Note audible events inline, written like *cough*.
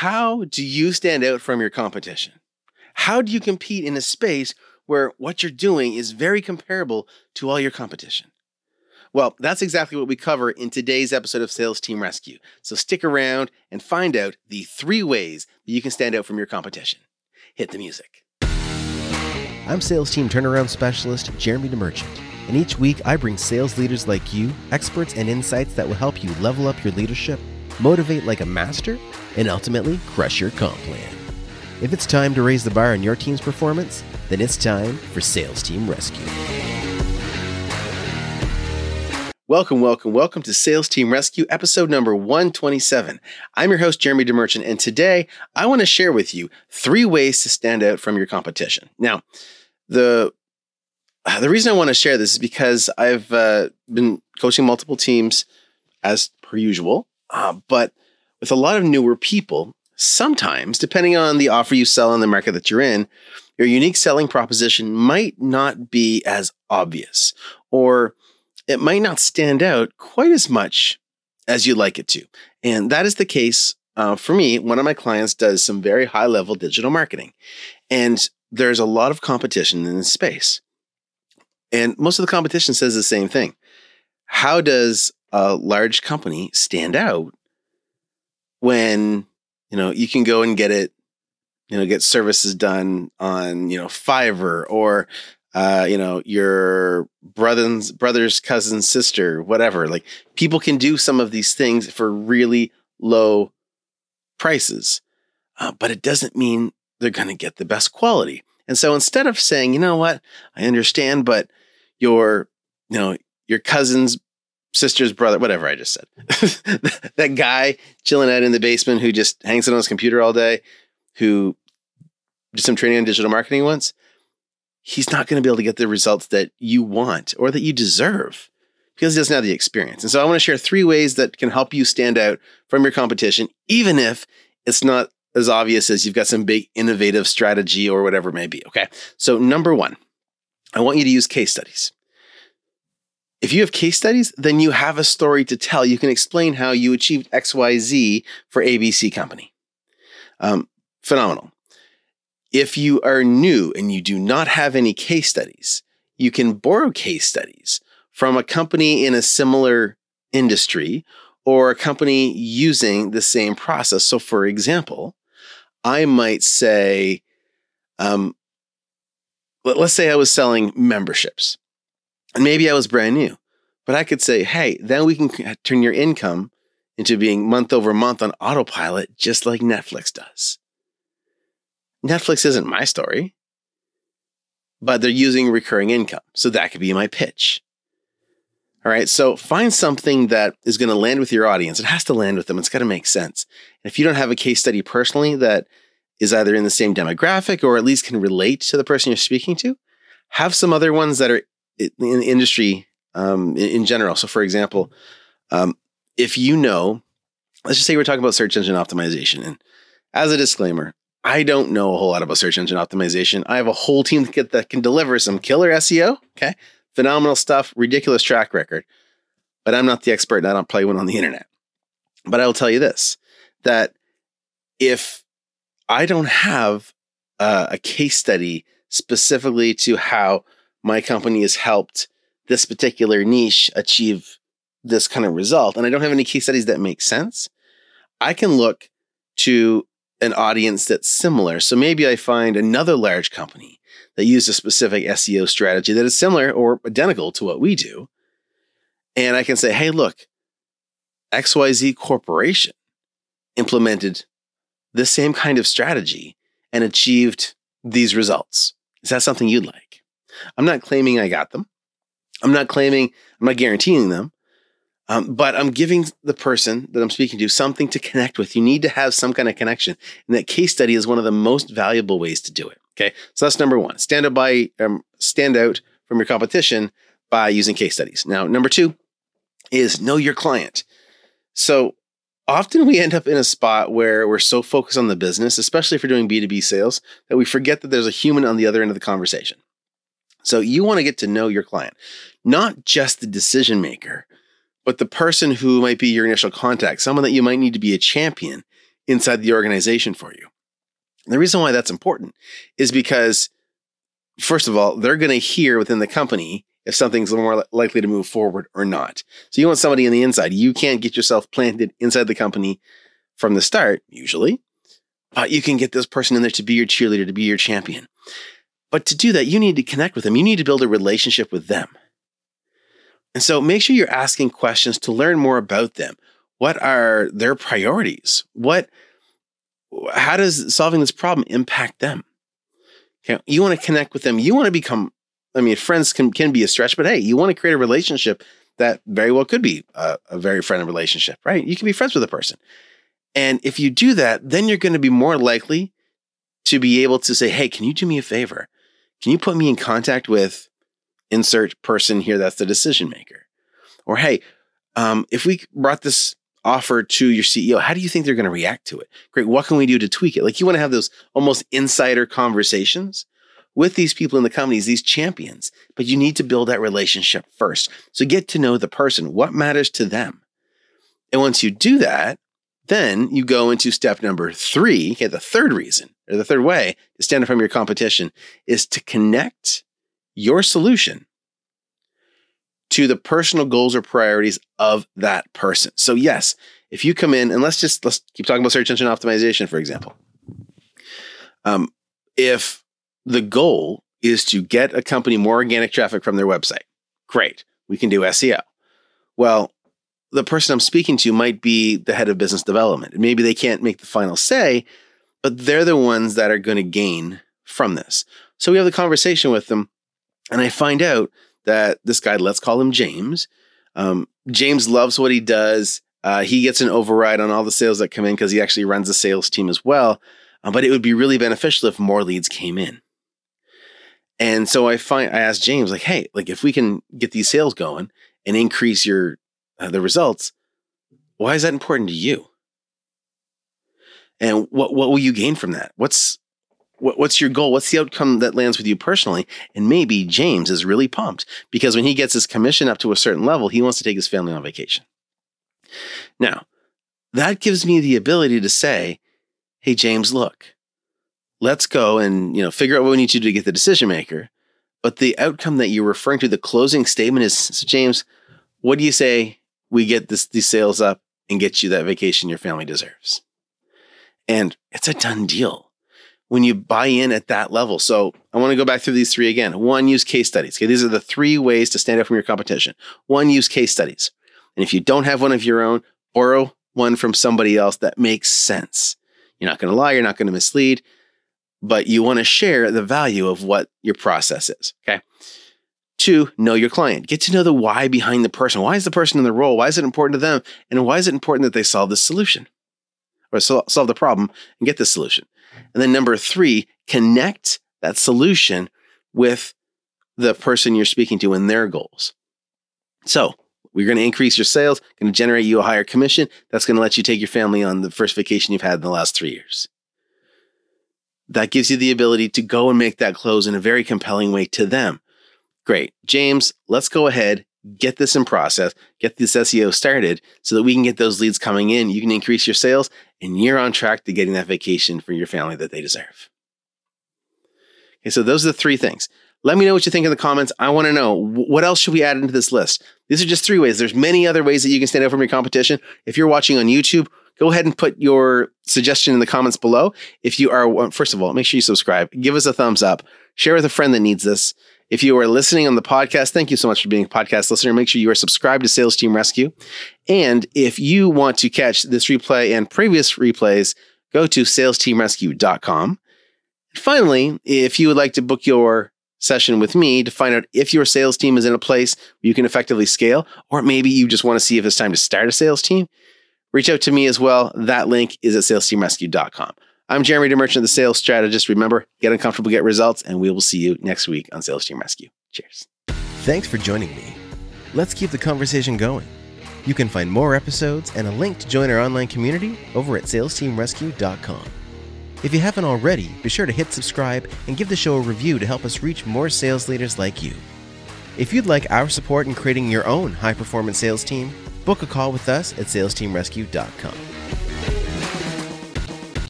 How do you stand out from your competition? How do you compete in a space where what you're doing is very comparable to all your competition? Well, that's exactly what we cover in today's episode of Sales Team Rescue. So stick around and find out the three ways that you can stand out from your competition. Hit the music. I'm Sales Team Turnaround Specialist Jeremy DeMerchant, and each week I bring sales leaders like you experts and insights that will help you level up your leadership, motivate like a master, and ultimately crush your comp plan. If it's time to raise the bar on your team's performance, then it's time for Sales Team Rescue. Welcome, welcome, welcome to Sales Team Rescue, episode number 127. I'm your host, Jeremy DeMerchant, and today I want to share with you three ways to stand out from your competition. Now, the the reason I want to share this is because I've uh, been coaching multiple teams as per usual, uh, but with a lot of newer people, sometimes, depending on the offer you sell in the market that you're in, your unique selling proposition might not be as obvious, or it might not stand out quite as much as you'd like it to. And that is the case uh, for me. One of my clients does some very high level digital marketing, and there's a lot of competition in this space. And most of the competition says the same thing. How does a large company stand out when you know you can go and get it you know get services done on you know fiverr or uh, you know, your brother's brother's cousin's sister, whatever. Like people can do some of these things for really low prices, uh, but it doesn't mean they're going to get the best quality. And so instead of saying, you know what, I understand, but your, you know, your cousin's sister's brother, whatever I just said, *laughs* that guy chilling out in the basement who just hangs out on his computer all day, who did some training on digital marketing once he's not going to be able to get the results that you want or that you deserve because he doesn't have the experience. And so I want to share three ways that can help you stand out from your competition, even if it's not as obvious as you've got some big innovative strategy or whatever it may be. Okay. So, number one, I want you to use case studies. If you have case studies, then you have a story to tell. You can explain how you achieved XYZ for ABC Company. Um, phenomenal. If you are new and you do not have any case studies, you can borrow case studies from a company in a similar industry or a company using the same process. So, for example, I might say, um, let, us say I was selling memberships and maybe I was brand new, but I could say, hey, then we can turn your income into being month over month on autopilot, just like Netflix does. Netflix isn't my story, but they're using recurring income. So that could be my pitch. All right. So find something that is going to land with your audience. It has to land with them. It's got to make sense. And if you don't have a case study personally that is either in the same demographic or at least can relate to the person you're speaking to, have some other ones that are in the industry um, in, general. So, for example, um, if you know, let's just say we're talking about search engine optimization. And as a disclaimer, I don't know a whole lot about search engine optimization. I have a whole team that, get, that can deliver some killer SEO. Okay. Phenomenal stuff, ridiculous track record. But I'm not the expert and I don't play one on the internet. But I will tell you this that if I don't have uh, a case study specifically to how my company has helped this particular niche achieve this kind of result, and I don't have any case studies that make sense, I can look to an audience that's similar. So maybe I find another large company that uses a specific SEO strategy that is similar or identical to what we do. And I can say, hey, look, XYZ Corporation implemented the same kind of strategy and achieved these results. Is that something you'd like? I'm not claiming I got them. I'm not claiming, I'm not guaranteeing them. Um, but I'm giving the person that I'm speaking to something to connect with. You need to have some kind of connection. And that case study is one of the most valuable ways to do it. Okay. So that's number one. Stand out by um, stand out from your competition by using case studies. Now, number two is know your client. So often we end up in a spot where we're so focused on the business, especially if you're doing B2B sales, that we forget that there's a human on the other end of the conversation. So you want to get to know your client, not just the decision maker, but the person who might be your initial contact, someone that you might need to be a champion inside the organization for you. And the reason why that's important is because, first of all, they're going to hear within the company if something's more likely to move forward or not. So you want somebody on the inside. You can't get yourself planted inside the company from the start, usually, but you can get this person in there to be your cheerleader, to be your champion. But to do that, you need to connect with them. You need to build a relationship with them. And so make sure you're asking questions to learn more about them. What are their priorities? What how does solving this problem impact them? Okay, you want to connect with them. You want to become I mean, friends can can be a stretch, but hey, you want to create a relationship that very well could be a, a very friendly relationship, right? You can be friends with a person. And if you do that, then you're going to be more likely to be able to say, hey, can you do me a favor? Can you put me in contact with insert person here that's the decision maker? Or hey, um, if we brought this offer to your CEO, how do you think they're going to react to it? Great. What can we do to tweak it? Like you want to have those almost insider conversations with these people in the companies, these champions, but you need to build that relationship first. So get to know the person, what matters to them. And once you do that, then you go into step number three. Okay, the third reason or the third way to stand up from your competition is to connect your solution to the personal goals or priorities of that person. So yes, if you come in and let's just let's keep talking about search engine optimization, for example. Um, if the goal is to get a company more organic traffic from their website, great, we can do SEO. Well, the person I'm speaking to might be the head of business development. Maybe they can't make the final say, but they're the ones that are going to gain from this. So we have the conversation with them, and I find out that this guy, let's call him James. Um, James loves what he does. Uh, he gets an override on all the sales that come in because he actually runs the sales team as well. Uh, but it would be really beneficial if more leads came in. And so I find I asked James like, hey, like if we can get these sales going and increase your uh, the results, why is that important to you? And what what will you gain from that? What's what, what's your goal? What's the outcome that lands with you personally? And maybe James is really pumped because when he gets his commission up to a certain level, he wants to take his family on vacation. Now, that gives me the ability to say, "Hey James, look, let's go and you know figure out what we need to do to get the decision maker." But the outcome that you're referring to, the closing statement is, so James, what do you say we get this, these sales up and get you that vacation your family deserves? And it's a done deal when you buy in at that level. So I want to go back through these three again. One, use case studies. Okay, these are the three ways to stand out from your competition. One, use case studies. And if you don't have one of your own, borrow one from somebody else that makes sense. You're not going to lie, you're not going to mislead, but you want to share the value of what your process is. Okay. Two, know your client. Get to know the why behind the person. Why is the person in the role? Why is it important to them? And why is it important that they solve the solution or solve the problem and get the solution? And then number three, connect that solution with the person you're speaking to and their goals. So we're going to increase your sales, going to generate you a higher commission. That's going to let you take your family on the first vacation you've had in the last three years. That gives you the ability to go and make that close in a very compelling way to them. Great. James, let's go ahead, get this in process, get this SEO started so that we can get those leads coming in. You can increase your sales and you're on track to getting that vacation for your family that they deserve. Okay, so those are the three things. Let me know what you think in the comments. I want to know what else should we add into this list. These are just three ways. There's many other ways that you can stand out from your competition. If you're watching on YouTube, go ahead and put your suggestion in the comments below. If you are, first of all, make sure you subscribe, give us a thumbs up, share with a friend that needs this. If you are listening on the podcast, thank you so much for being a podcast listener. Make sure you are subscribed to Sales Team Rescue. And if you want to catch this replay and previous replays, go to salesteamrescue.com. Finally, if you would like to book your session with me to find out if your sales team is in a place where you can effectively scale, or maybe you just want to see if it's time to start a sales team, reach out to me as well. That link is at salesteamrescue.com. I'm Jeremy DeMerchant, the sales strategist. Remember, get uncomfortable, get results, and we will see you next week on Sales Team Rescue. Cheers. Thanks for joining me. Let's keep the conversation going. You can find more episodes and a link to join our online community over at salesteamrescue.com. If you haven't already, be sure to hit subscribe and give the show a review to help us reach more sales leaders like you. If you'd like our support in creating your own high performance sales team, book a call with us at salesteamrescue.com.